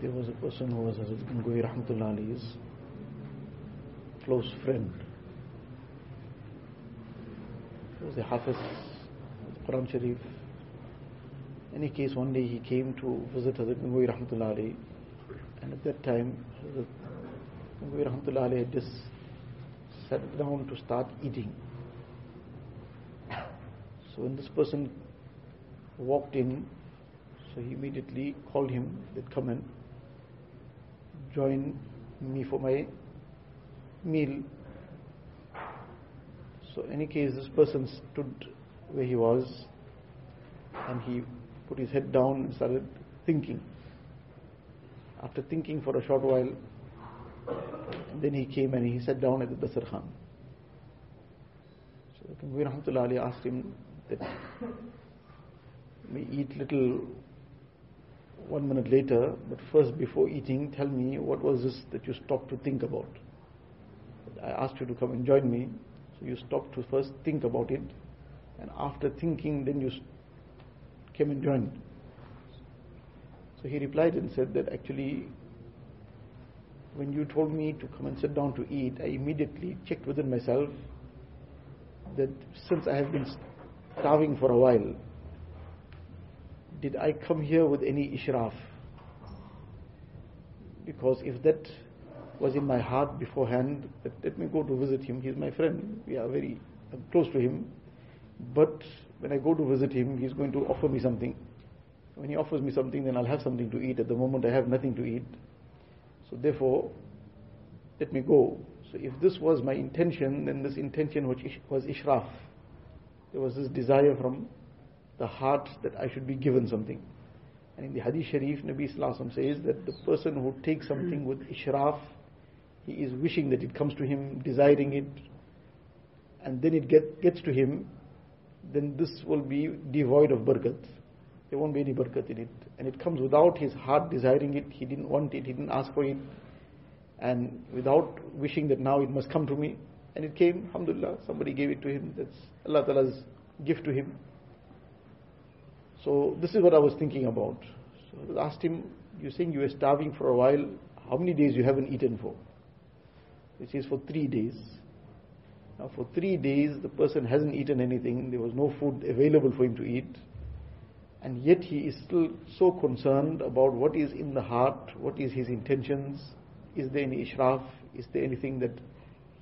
there was a person who was Hazrat Gangohi Rahmatullah close friend. He was a Hafiz of the Quran Sharif. In any case, one day he came to visit Hazrat Gangohi Rahmatullah and at that time, Hazrat Gangohi Rahmatullah had just sat down to start eating. So when this person walked in, so he immediately called him that come and join me for my meal. So in any case, this person stood where he was and he put his head down and started thinking. After thinking for a short while, then he came and he sat down at the dastarkhan. So Rahmatullah Alaih asked him that we eat little one minute later, but first before eating, tell me what was this that you stopped to think about? I asked you to come and join me, so you stopped to first think about it, and after thinking, then you came and joined. So he replied and said that actually, when you told me to come and sit down to eat, I immediately checked within myself that since I have been starving for a while, did I come here with any ishraf? Because if that was in my heart beforehand, let me go to visit him, he's my friend, we are very I'm close to him. But when I go to visit him, he's going to offer me something. When he offers me something, then I'll have something to eat. At the moment, I have nothing to eat. So therefore, let me go. So if this was my intention, then this intention which was ishraf. There was this desire from the heart that I should be given something. And in the Hadith Sharif, Nabi Sallallahu says that the person who takes something with ishraf, he is wishing that it comes to him, desiring it, and then it get, gets to him, then this will be devoid of barakat. There won't be any barakat in it. And it comes without his heart desiring it, he didn't want it, he didn't ask for it, and without wishing that now it must come to me. And it came, alhamdulillah, somebody gave it to him. That's Allah Ta'ala's gift to him. So this is what I was thinking about. So I asked him, you're saying you were starving for a while, how many days you haven't eaten for? He says for three days. Now for three days the person hasn't eaten anything, there was no food available for him to eat. And yet he is still so concerned about what is in the heart, what is his intentions, is there any ishraf, is there anything that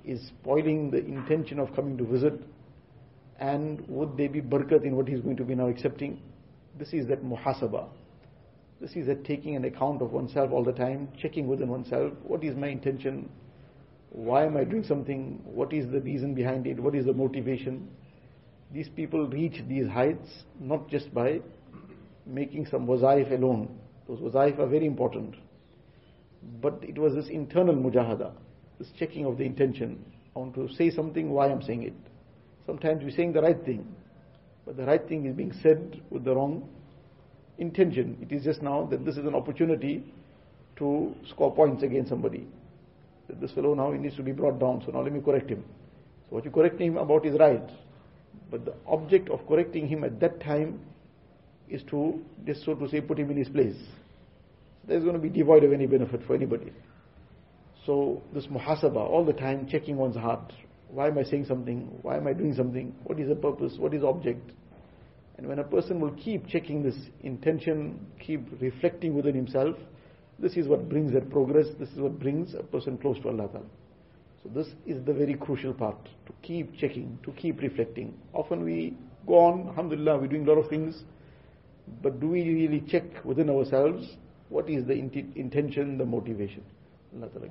is spoiling the intention of coming to visit, and would there be barakat in what he's going to be now accepting? This is that muhasaba. This is that taking an account of oneself all the time, checking within oneself, what is my intention? Why am I doing something? What is the reason behind it? What is the motivation? These people reach these heights not just by making some wazaif alone. Those wazaif are very important. But it was this internal mujahada, this checking of the intention. I want to say something, why I'm saying it. Sometimes we're saying the right thing, but the right thing is being said with the wrong intention. It is just now that this is an opportunity to score points against somebody. That this fellow now he needs to be brought down, so now let me correct him. So what you correct him about is right. But the object of correcting him at that time is to, just so to say, put him in his place. So there's going to be devoid of any benefit for anybody. So this muhasaba, all the time checking one's heart. Why am I saying something? Why am I doing something? What is the purpose? What is the object? And when a person will keep checking this intention, keep reflecting within himself, this is what brings that progress, this is what brings a person close to Allah Ta'ala. So this is the very crucial part, to keep checking, to keep reflecting. Often we go on, alhamdulillah, we're doing a lot of things, but do we really check within ourselves what is the intention, the motivation? Allah Ta'ala.